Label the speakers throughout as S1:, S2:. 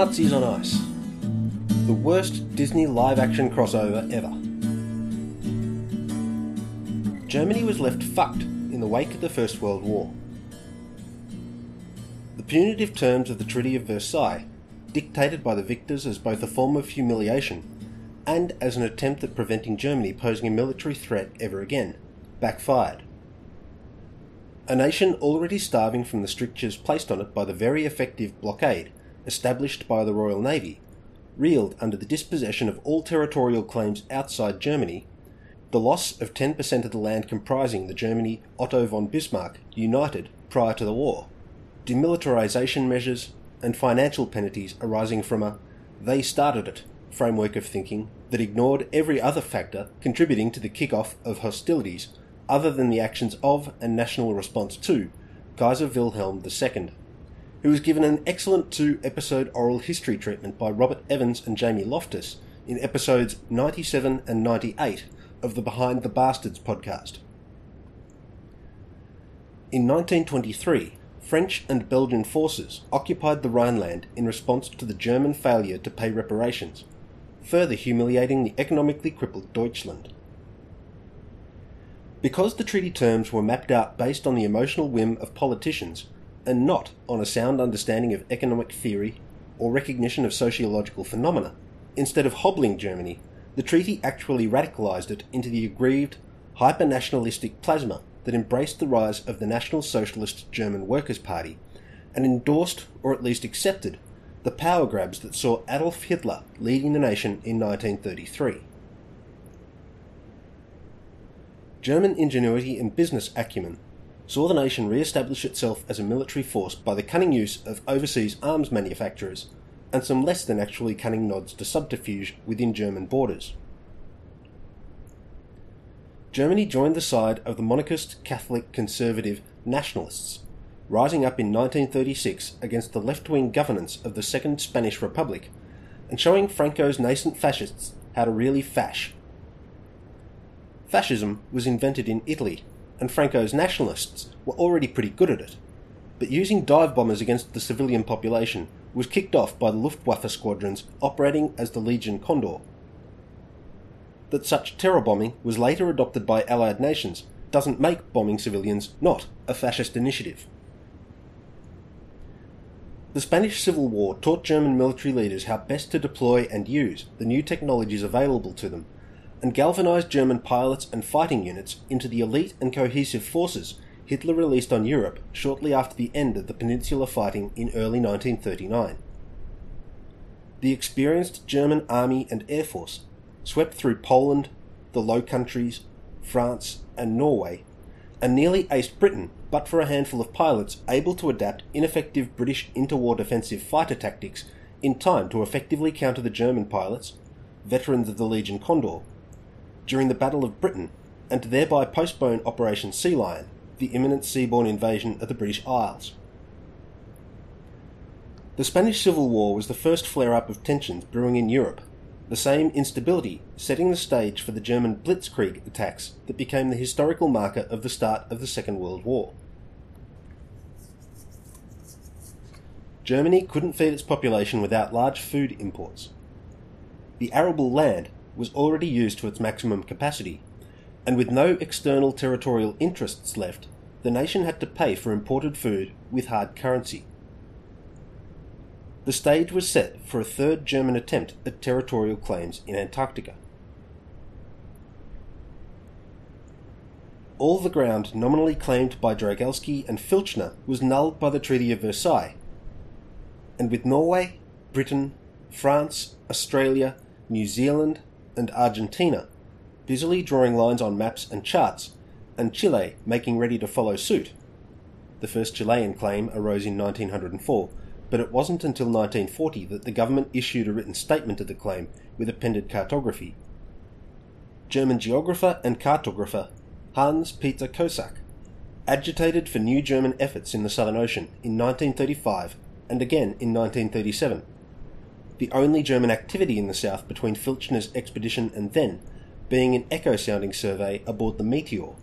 S1: Nazis on Ice. The worst Disney live action crossover ever. Germany was left fucked in the wake of the First World War. The punitive terms of the Treaty of Versailles, dictated by the victors as both a form of humiliation and as an attempt at preventing Germany posing a military threat ever again, backfired. A nation already starving from the strictures placed on it by the very effective blockade established by the Royal Navy, reeled under the dispossession of all territorial claims outside Germany, the loss of 10% of the land comprising the Germany Otto von Bismarck united prior to the war, demilitarisation measures, and financial penalties arising from a they started it framework of thinking that ignored every other factor contributing to the kick-off of hostilities other than the actions of and national response to Kaiser Wilhelm II, who was given an excellent two episode oral history treatment by Robert Evans and Jamie Loftus in episodes 97 and 98 of the Behind the Bastards podcast. In 1923, French and Belgian forces occupied the Rhineland in response to the German failure to pay reparations, further humiliating the economically crippled Deutschland. Because the treaty terms were mapped out based on the emotional whim of politicians and not on a sound understanding of economic theory or recognition of sociological phenomena, instead of hobbling Germany, the treaty actually radicalised it into the aggrieved, hyper nationalistic plasma that embraced the rise of the National Socialist German Workers' Party and endorsed, or at least accepted, the power grabs that saw Adolf Hitler leading the nation in 1933. German ingenuity and business acumen saw the nation re establish itself as a military force by the cunning use of overseas arms manufacturers and some less than actually cunning nods to subterfuge within German borders. Germany joined the side of the monarchist, Catholic, conservative nationalists, rising up in 1936 against the left wing governance of the Second Spanish Republic and showing Franco's nascent fascists how to really fash Fascism was invented in Italy, and Franco's nationalists were already pretty good at it. But using dive bombers against the civilian population was kicked off by the Luftwaffe squadrons operating as the Legion Condor. That such terror bombing was later adopted by Allied nations doesn't make bombing civilians not a fascist initiative. The Spanish Civil War taught German military leaders how best to deploy and use the new technologies available to them and galvanised German pilots and fighting units into the elite and cohesive forces Hitler released on Europe shortly after the end of the Peninsular fighting in early 1939. The experienced German Army and Air Force swept through Poland, the Low Countries, France, and Norway, and nearly aced Britain but for a handful of pilots able to adapt ineffective British interwar defensive fighter tactics in time to effectively counter the German pilots, veterans of the Legion Condor, during the Battle of Britain and thereby postpone Operation Sea Lion, the imminent seaborne invasion of the British Isles. The Spanish Civil War was the first flare up of tensions brewing in Europe, the same instability setting the stage for the German Blitzkrieg attacks that became the historical marker of the start of the Second World War. Germany couldn't feed its population without large food imports. The arable land was already used to its maximum capacity, and with no external territorial interests left, the nation had to pay for imported food with hard currency. The stage was set for a third German attempt at territorial claims in Antarctica. All the ground nominally claimed by Drygalski and Filchner was nulled by the Treaty of Versailles, and with Norway, Britain, France, Australia, New Zealand, and Argentina, busily drawing lines on maps and charts, and Chile making ready to follow suit. The first Chilean claim arose in 1904, but it wasn't until 1940 that the government issued a written statement of the claim with appended cartography. German geographer and cartographer Hans Peter Kosack agitated for new German efforts in the Southern Ocean in 1935 and again in 1937 the only German activity in the south between Filchner's expedition and then being an echo sounding survey aboard the Meteor,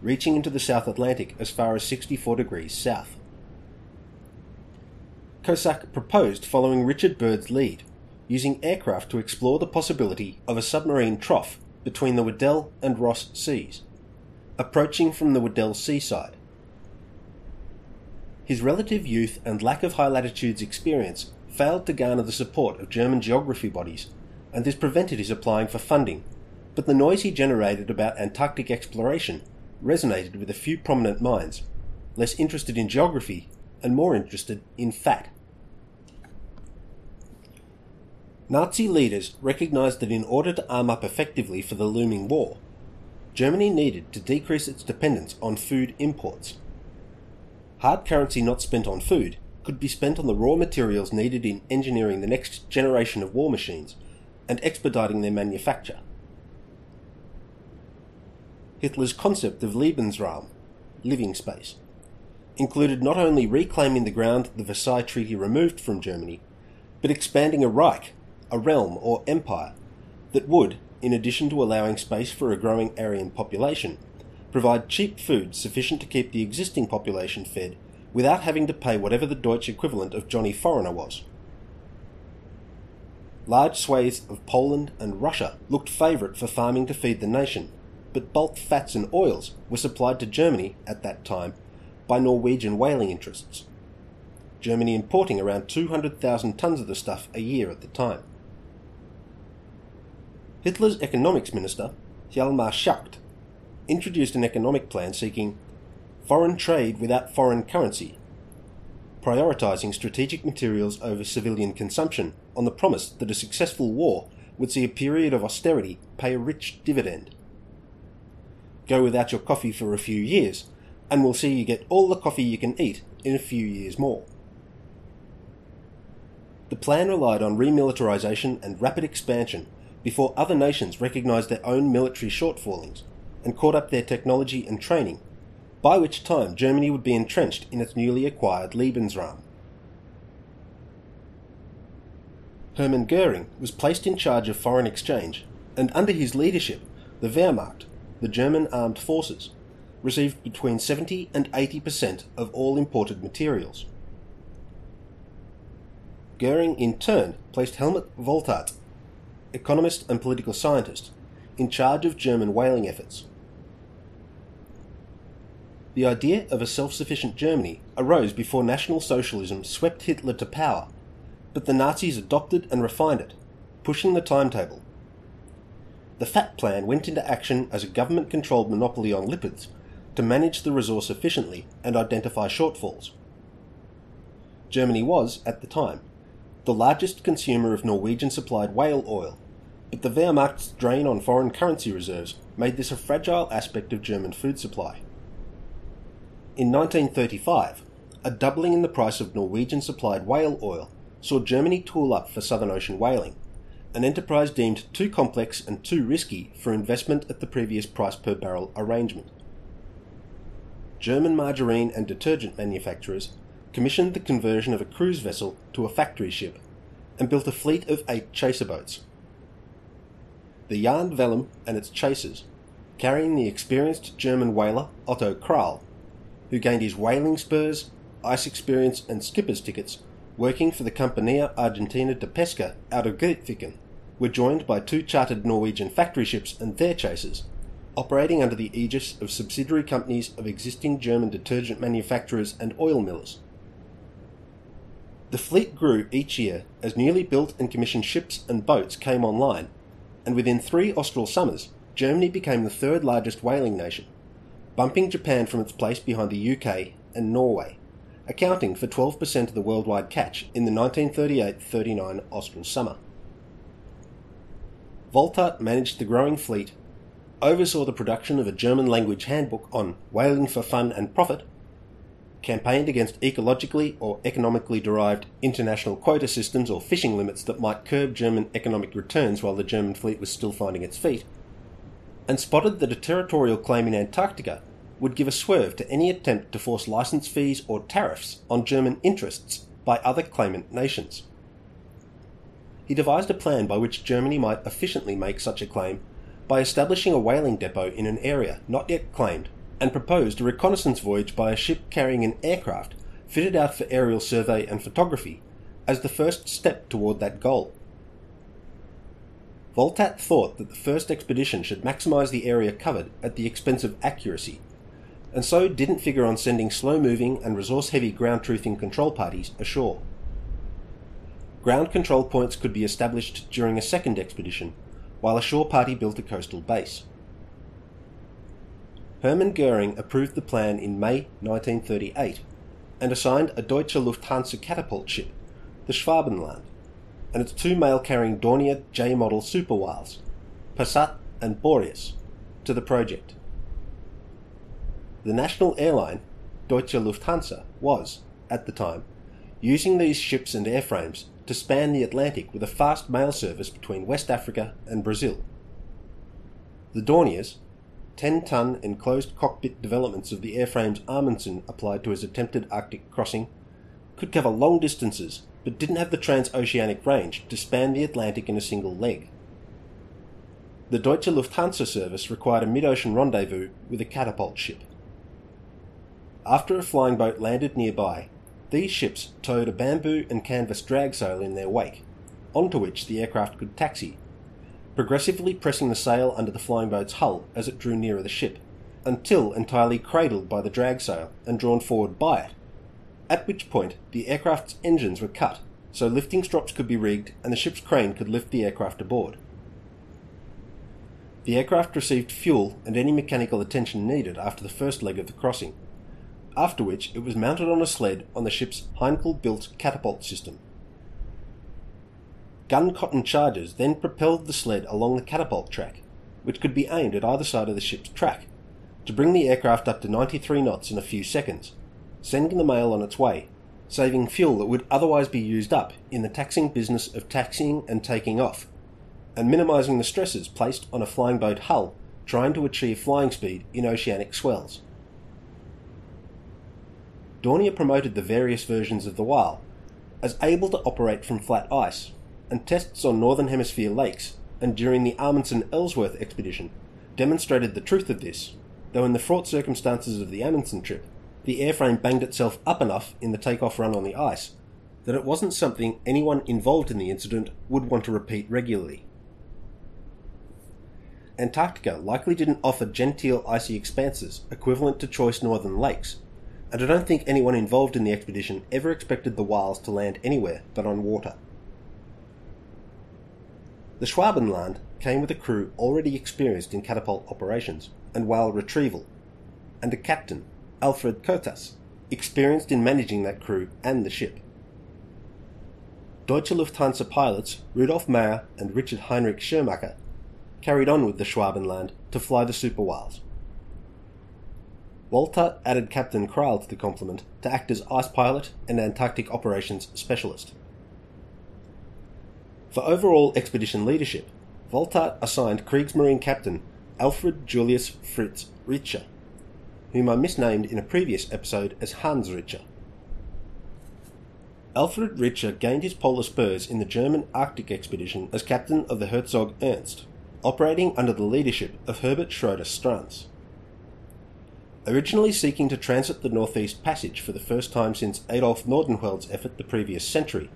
S1: reaching into the South Atlantic as far as 64 degrees south. Kosack proposed following Richard Byrd's lead, using aircraft to explore the possibility of a submarine trough between the Weddell and Ross Seas, approaching from the Weddell seaside. His relative youth and lack of high latitudes experience failed to garner the support of German geography bodies, and this prevented his applying for funding. But the noise he generated about Antarctic exploration resonated with a few prominent minds, less interested in geography and more interested in fat. Nazi leaders recognised that in order to arm up effectively for the looming war, Germany needed to decrease its dependence on food imports. Hard currency not spent on food could be spent on the raw materials needed in engineering the next generation of war machines and expediting their manufacture. Hitler's concept of Lebensraum, living space, included not only reclaiming the ground the Versailles Treaty removed from Germany, but expanding a Reich, a realm or empire, that would, in addition to allowing space for a growing Aryan population, provide cheap food sufficient to keep the existing population fed without having to pay whatever the Deutsch equivalent of Johnny Foreigner was. Large swathes of Poland and Russia looked favourite for farming to feed the nation, but bulk fats and oils were supplied to Germany at that time by Norwegian whaling interests. Germany importing around 200,000 tons of the stuff a year at the time. Hitler's economics minister, Hjalmar Schacht, introduced an economic plan seeking foreign trade without foreign currency, prioritising strategic materials over civilian consumption on the promise that a successful war would see a period of austerity pay a rich dividend. Go without your coffee for a few years, and we'll see you get all the coffee you can eat in a few years more. The plan relied on remilitarization and rapid expansion before other nations recognised their own military shortfallings and caught up their technology and training by which time Germany would be entrenched in its newly acquired Lebensraum. Hermann Goering was placed in charge of foreign exchange, and under his leadership, the Wehrmacht, the German armed forces, received between 70 and 80% of all imported materials. Goering in turn placed Helmut Wohlthat, economist and political scientist, in charge of German whaling efforts. The idea of a self sufficient Germany arose before National Socialism swept Hitler to power, but the Nazis adopted and refined it, pushing the timetable. The FAT plan went into action as a government controlled monopoly on lipids to manage the resource efficiently and identify shortfalls. Germany was, at the time, the largest consumer of Norwegian supplied whale oil, but the Wehrmacht's drain on foreign currency reserves made this a fragile aspect of German food supply. In 1935, a doubling in the price of Norwegian supplied whale oil saw Germany tool up for Southern Ocean whaling, an enterprise deemed too complex and too risky for investment at the previous price per barrel arrangement. German margarine and detergent manufacturers commissioned the conversion of a cruise vessel to a factory ship and built a fleet of eight chaser boats. The Jan Wellem and its chasers, carrying the experienced German whaler Otto Kraul, who gained his whaling spurs, ice experience, and skipper's tickets working for the Compania Argentina de Pesca out of Grytviken, were joined by two chartered Norwegian factory ships and their chasers, operating under the aegis of subsidiary companies of existing German detergent manufacturers and oil millers. The fleet grew each year as newly built and commissioned ships and boats came online, and within three austral summers, Germany became the third largest whaling nation bumping Japan from its place behind the UK and Norway, accounting for 12% of the worldwide catch in the 1938 39 austral summer. Wohlthat managed the growing fleet, oversaw the production of a German language handbook on whaling for fun and profit, campaigned against ecologically or economically derived international quota systems or fishing limits that might curb German economic returns while the German fleet was still finding its feet, and spotted that a territorial claim in Antarctica would give a swerve to any attempt to force license fees or tariffs on German interests by other claimant nations. He devised a plan by which Germany might efficiently make such a claim by establishing a whaling depot in an area not yet claimed and proposed a reconnaissance voyage by a ship carrying an aircraft fitted out for aerial survey and photography as the first step toward that goal. Wohlthat thought that the first expedition should maximise the area covered at the expense of accuracy, and so didn't figure on sending slow moving and resource heavy ground truthing control parties ashore. Ground control points could be established during a second expedition, while a shore party built a coastal base. Hermann Goering approved the plan in May 1938 and assigned a Deutsche Lufthansa catapult ship, the Schwabenland, and its two mail carrying Dornier J model super whales, Passat and Boreas, to the project. The national airline, Deutsche Lufthansa, was, at the time, using these ships and airframes to span the Atlantic with a fast mail service between West Africa and Brazil. The Dorniers, 10 ton enclosed cockpit developments of the airframes Amundsen applied to his attempted Arctic crossing, could cover long distances but didn't have the transoceanic range to span the Atlantic in a single leg. The Deutsche Lufthansa service required a mid ocean rendezvous with a catapult ship. After a flying boat landed nearby, these ships towed a bamboo and canvas drag sail in their wake, onto which the aircraft could taxi progressively pressing the sail under the flying boat's hull as it drew nearer the ship, until entirely cradled by the drag sail and drawn forward by it, at which point the aircraft's engines were cut so lifting strops could be rigged and the ship's crane could lift the aircraft aboard. The aircraft received fuel and any mechanical attention needed after the first leg of the crossing, after which it was mounted on a sled on the ship's Heinkel built catapult system. Gun cotton charges then propelled the sled along the catapult track, which could be aimed at either side of the ship's track, to bring the aircraft up to 93 knots in a few seconds, sending the mail on its way, saving fuel that would otherwise be used up in the taxing business of taxiing and taking off, and minimising the stresses placed on a flying boat hull trying to achieve flying speed in oceanic swells. Dornier promoted the various versions of the Wal as able to operate from flat ice and tests on Northern Hemisphere lakes and during the Amundsen Ellsworth expedition demonstrated the truth of this, though in the fraught circumstances of the Amundsen trip, the airframe banged itself up enough in the takeoff run on the ice that it wasn't something anyone involved in the incident would want to repeat regularly. Antarctica likely didn't offer genteel icy expanses equivalent to choice northern lakes, and I don't think anyone involved in the expedition ever expected the Wals to land anywhere but on water. The Schwabenland came with a crew already experienced in catapult operations and whale retrieval, and a captain, Alfred Kottas, experienced in managing that crew and the ship. Deutsche Lufthansa pilots Rudolf Meyer and Richard Heinrich Schirmacher carried on with the Schwabenland to fly the super whales. Walter added Captain Kraul to the complement to act as ice pilot and Antarctic operations specialist. For overall expedition leadership, Wohlthat assigned Kriegsmarine Captain Alfred Julius Fritz Ritscher, whom I misnamed in a previous episode as Hans Ritscher. Alfred Ritscher gained his polar spurs in the German Arctic expedition as captain of the Herzog Ernst, operating under the leadership of Herbert Schroeder Stranz. Originally seeking to transit the Northeast Passage for the first time since Adolf Nordenskiöld's effort the previous century,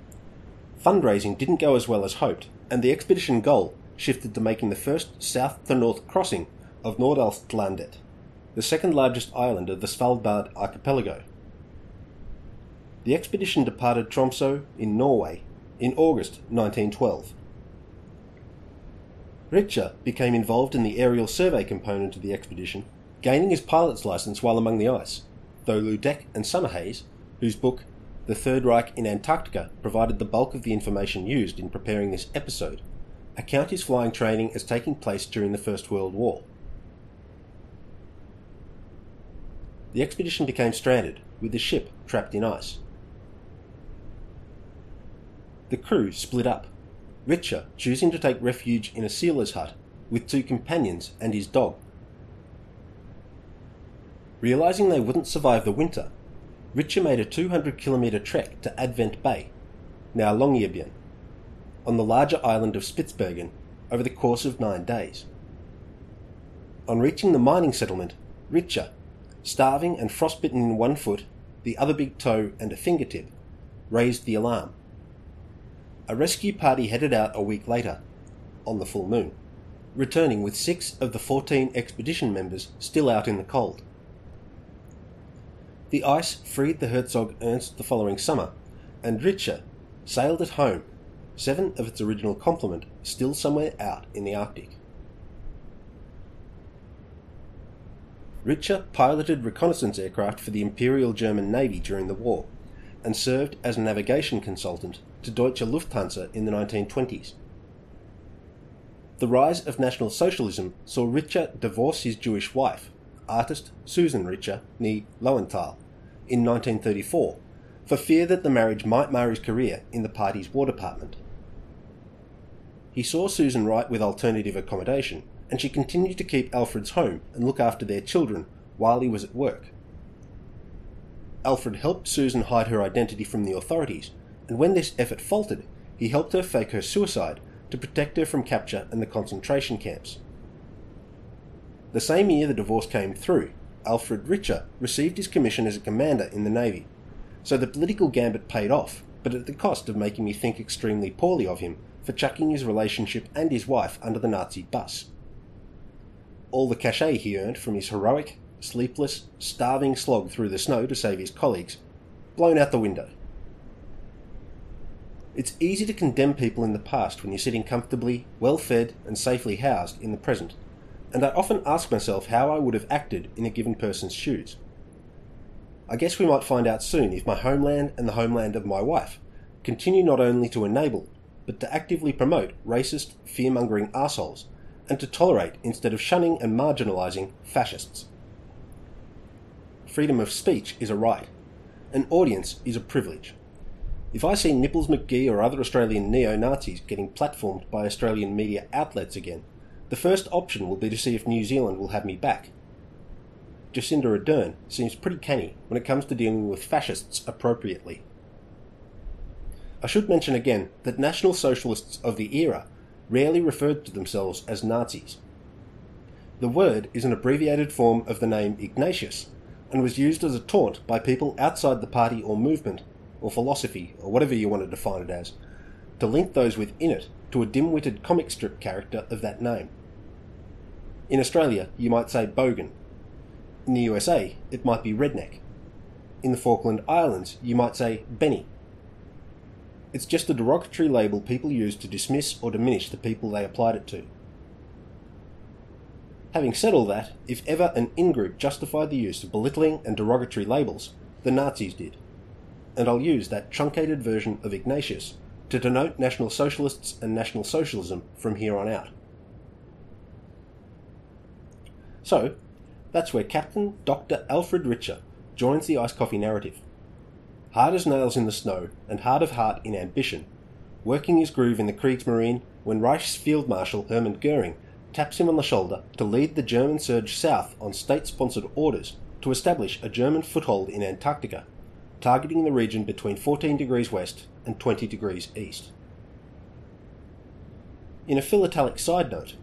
S1: Fundraising didn't go as well as hoped, and the expedition goal shifted to making the first south to north crossing of Nordaustlandet, the second largest island of the Svalbard archipelago. The expedition departed Tromsø in Norway in August 1912. Ritscher became involved in the aerial survey component of the expedition, gaining his pilot's license while among the ice, though Lüdecke and Summerhayes, whose book the Third Reich in Antarctica provided the bulk of the information used in preparing this episode, account his flying training as taking place during the First World War. The expedition became stranded, with the ship trapped in ice. The crew split up, Ritscher choosing to take refuge in a sealer's hut with two companions and his dog. Realizing they wouldn't survive the winter, Ritscher made a 200 kilometre trek to Advent Bay, now Longyearbyen, on the larger island of Spitsbergen over the course of nine days. On reaching the mining settlement, Ritscher, starving and frostbitten in one foot, the other big toe, and a fingertip, raised the alarm. a rescue party headed out a week later, on the full moon, returning with six of the 14 expedition members still out in the cold. The ice freed the Herzog Ernst the following summer, and Ritscher sailed at home, seven of its original complement still somewhere out in the Arctic. Ritscher piloted reconnaissance aircraft for the Imperial German Navy during the war and served as a navigation consultant to Deutsche Lufthansa in the 1920s. The rise of National Socialism saw Ritscher divorce his Jewish wife, artist Susan Ritscher, née Lowenthal, in 1934 for fear that the marriage might mar his career in the party's War Department. He saw Susan right with alternative accommodation and she continued to keep Alfred's home and look after their children while he was at work. Alfred helped Susan hide her identity from the authorities, and when this effort faltered, he helped her fake her suicide to protect her from capture and the concentration camps. The same year the divorce came through, Alfred Ritscher received his commission as a commander in the Navy, so the political gambit paid off, but at the cost of making me think extremely poorly of him for chucking his relationship and his wife under the Nazi bus all the cachet he earned from his heroic, sleepless, starving slog through the snow to save his colleagues, blown out the window. It's easy to condemn people in the past when you're sitting comfortably, well fed, and safely housed in the present, and I often ask myself how I would have acted in a given person's shoes. I guess we might find out soon if my homeland and the homeland of my wife continue not only to enable, but to actively promote racist, fear mongering assholes and to tolerate instead of shunning and marginalising fascists. Freedom of speech is a right. An audience is a privilege. If I see Nipples McGee or other Australian neo Nazis getting platformed by Australian media outlets again, the first option will be to see if New Zealand will have me back. Jacinda Ardern seems pretty canny when it comes to dealing with fascists appropriately. I should mention again that National Socialists of the era rarely referred to themselves as Nazis. The word is an abbreviated form of the name Ignatius and was used as a taunt by people outside the party or movement, or philosophy, or whatever you want to define it as, to link those within it to a dim witted comic strip character of that name. In Australia, you might say bogan. In the USA, it might be redneck. In the Falkland Islands, you might say Benny. It's just a derogatory label people use to dismiss or diminish the people they applied it to. Having said all that, if ever an in group justified the use of belittling and derogatory labels, the Nazis did. And I'll use that truncated version of Ignatius to denote National Socialists and National Socialism from here on out. So, that's where Captain Dr. Alfred Ritscher joins the Ice Coffee narrative hard as nails in the snow and hard of heart in ambition, working his groove in the Kriegsmarine when Reich's Field Marshal Hermann Goering taps him on the shoulder to lead the German surge south on state sponsored orders to establish a German foothold in Antarctica, targeting the region between 14 degrees west and 20 degrees east. In a philatelic side note,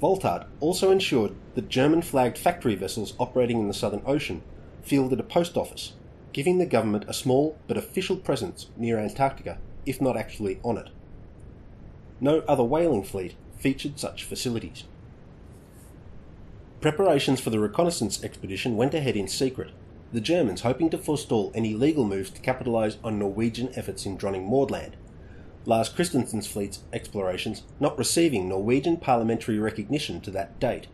S1: Wohlthat also ensured that German flagged factory vessels operating in the Southern Ocean fielded a post office giving the government a small but official presence near Antarctica, if not actually on it. No other whaling fleet featured such facilities. Preparations for the reconnaissance expedition went ahead in secret, the Germans hoping to forestall any legal moves to capitalise on Norwegian efforts in Dronning Maudland, Lars Christensen's fleet's explorations not receiving Norwegian parliamentary recognition to that date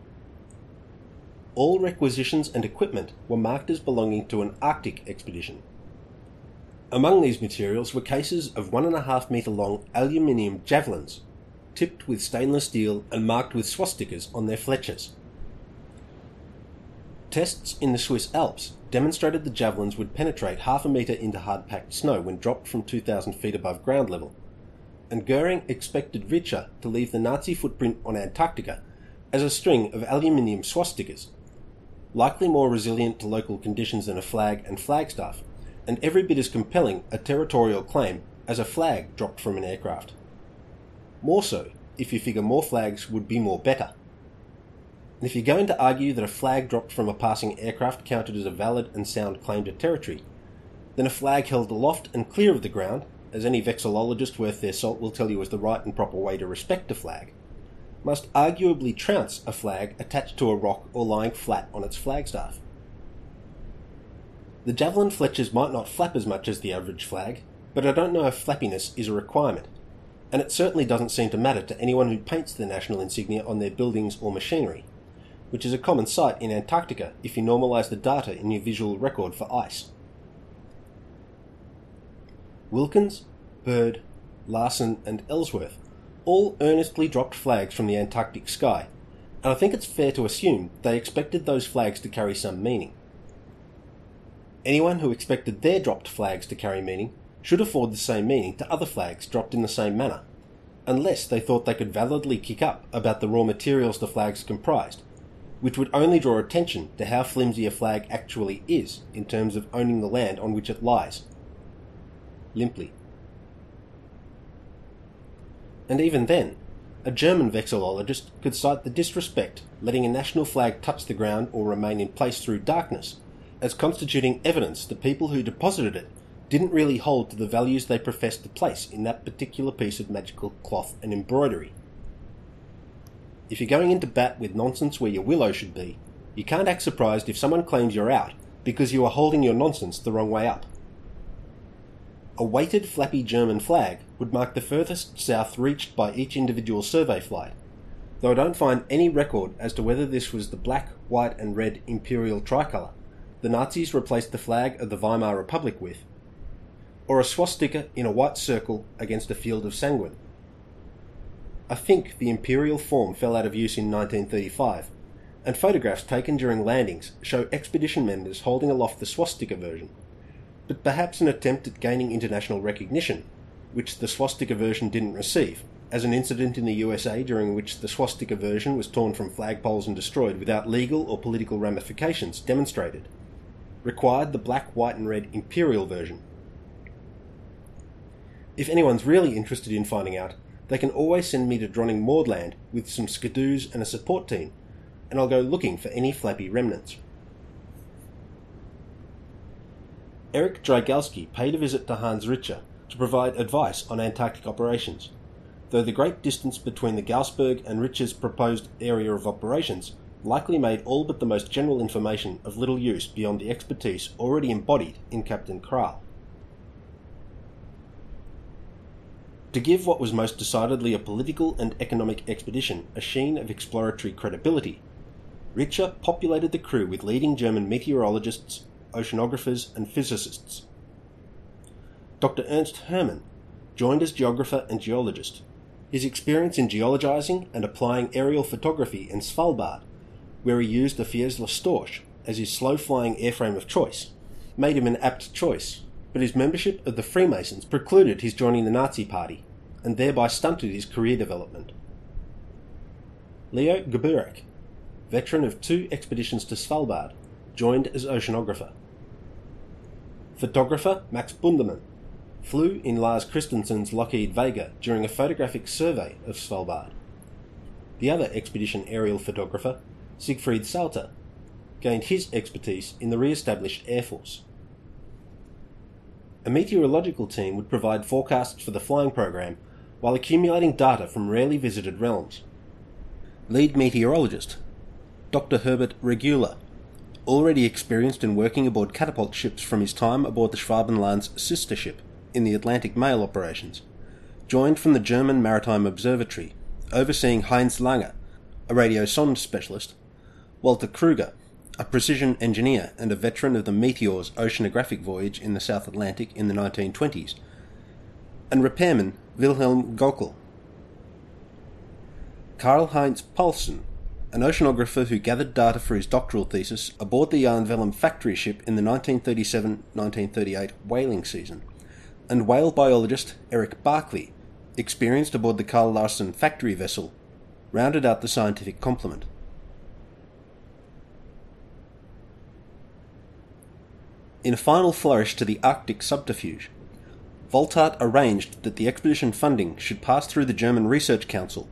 S1: all requisitions and equipment were marked as belonging to an Arctic expedition. Among these materials were cases of one and a half metre long aluminium javelins, tipped with stainless steel and marked with swastikas on their fletchers. Tests in the Swiss Alps demonstrated the javelins would penetrate half a metre into hard packed snow when dropped from 2,000 feet above ground level, and Goering expected Ritscher to leave the Nazi footprint on Antarctica as a string of aluminium swastikas likely more resilient to local conditions than a flag and flagstaff, and every bit as compelling a territorial claim as a flag dropped from an aircraft. More so, if you figure more flags would be more better. And if you're going to argue that a flag dropped from a passing aircraft counted as a valid and sound claim to territory, then a flag held aloft and clear of the ground as any vexillologist worth their salt will tell you is the right and proper way to respect a flag, must arguably trounce a flag attached to a rock or lying flat on its flagstaff. The javelin fletchers might not flap as much as the average flag, but I don't know if flappiness is a requirement, and it certainly doesn't seem to matter to anyone who paints the national insignia on their buildings or machinery, which is a common sight in Antarctica if you normalise the data in your visual record for ice. Wilkins, Byrd, Larsen, and Ellsworth all earnestly dropped flags from the Antarctic sky, and I think it's fair to assume they expected those flags to carry some meaning. Anyone who expected their dropped flags to carry meaning should afford the same meaning to other flags dropped in the same manner, unless they thought they could validly kick up about the raw materials the flags comprised, which would only draw attention to how flimsy a flag actually is in terms of owning the land on which it lies. Limply. And even then, a German vexillologist could cite the disrespect letting a national flag touch the ground or remain in place through darkness as constituting evidence that people who deposited it didn't really hold to the values they professed to place in that particular piece of magical cloth and embroidery. If you're going into bat with nonsense where your willow should be, you can't act surprised if someone claims you're out because you are holding your nonsense the wrong way up. A weighted flappy German flag would mark the furthest south reached by each individual survey flight, though I don't find any record as to whether this was the black, white, and red imperial tricolour the Nazis replaced the flag of the Weimar Republic with, or a swastika in a white circle against a field of sanguine. I think the imperial form fell out of use in 1935, and photographs taken during landings show expedition members holding aloft the swastika version, but perhaps an attempt at gaining international recognition, which the swastika version didn't receive, as an incident in the USA during which the swastika version was torn from flagpoles and destroyed without legal or political ramifications demonstrated, required the black, white, and red imperial version. If anyone's really interested in finding out, they can always send me to Dronning Maudland with some skidoos and a support team, and I'll go looking for any flappy remnants. Eric Drygalski paid a visit to Hans Ritscher to provide advice on Antarctic operations, though the great distance between the Gaussberg and Ritscher's proposed area of operations likely made all but the most general information of little use beyond the expertise already embodied in Captain Kraul. To give what was most decidedly a political and economic expedition a sheen of exploratory credibility, Richter populated the crew with leading German meteorologists, oceanographers, and physicists. Dr. Ernst Herrmann joined as geographer and geologist. His experience in geologizing and applying aerial photography in Svalbard where he used the Fieseler Storch as his slow flying airframe of choice, made him an apt choice, but his membership of the Freemasons precluded his joining the Nazi Party, and thereby stunted his career development. Leo Gburek, veteran of two expeditions to Svalbard, joined as oceanographer. Photographer Max Bundermann flew in Lars Christensen's Lockheed Vega during a photographic survey of Svalbard. The other expedition aerial photographer Siegfried Sauter, gained his expertise in the re established Air Force. A meteorological team would provide forecasts for the flying program while accumulating data from rarely visited realms. Lead meteorologist Dr. Herbert Regula, already experienced in working aboard catapult ships from his time aboard the Schwabenland's sister ship in the Atlantic mail operations, joined from the German Maritime Observatory, overseeing Heinz Lange, a radio sonde specialist, Walter Kruger, a precision engineer and a veteran of the Meteor's oceanographic voyage in the South Atlantic in the 1920s, and repairman Wilhelm Gockel. Karl Heinz Paulsen, an oceanographer who gathered data for his doctoral thesis aboard the Jan Wellem factory ship in the 1937 1938 whaling season, and whale biologist Eric Barkley, experienced aboard the Carl Larsen factory vessel, rounded out the scientific complement. In a final flourish to the Arctic subterfuge, Wohlthat arranged that the expedition funding should pass through the German Research Council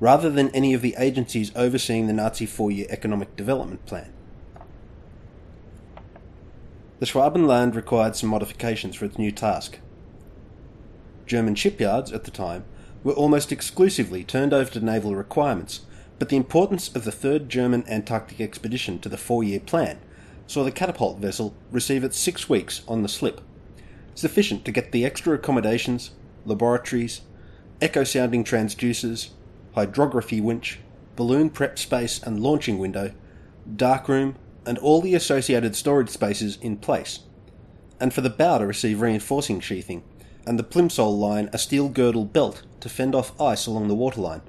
S1: rather than any of the agencies overseeing the Nazi four year economic development plan. The Schwabenland required some modifications for its new task. German shipyards at the time were almost exclusively turned over to naval requirements, but the importance of the third German Antarctic expedition to the four year plan saw the catapult vessel receive its six weeks on the slip, sufficient to get the extra accommodations, laboratories, echo sounding transducers, hydrography winch, balloon prep space and launching window, darkroom, and all the associated storage spaces in place, and for the bow to receive reinforcing sheathing, and the plimsoll line a steel girdle belt to fend off ice along the waterline,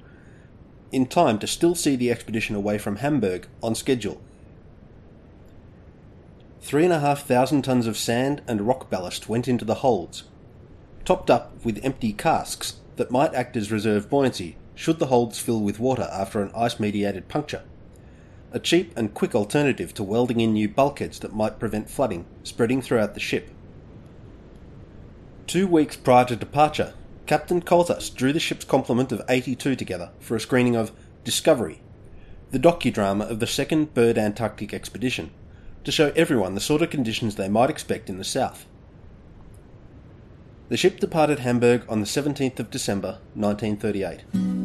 S1: in time to still see the expedition away from Hamburg on schedule. Three and a half thousand tons of sand and rock ballast went into the holds, topped up with empty casks that might act as reserve buoyancy should the holds fill with water after an ice mediated puncture. A cheap and quick alternative to welding in new bulkheads that might prevent flooding spreading throughout the ship. Two weeks prior to departure, Captain Kottas drew the ship's complement of 82 together for a screening of Discovery, the docudrama of the second Byrd Antarctic expedition, to show everyone the sort of conditions they might expect in the south. The ship departed Hamburg on the 17th of December 1938.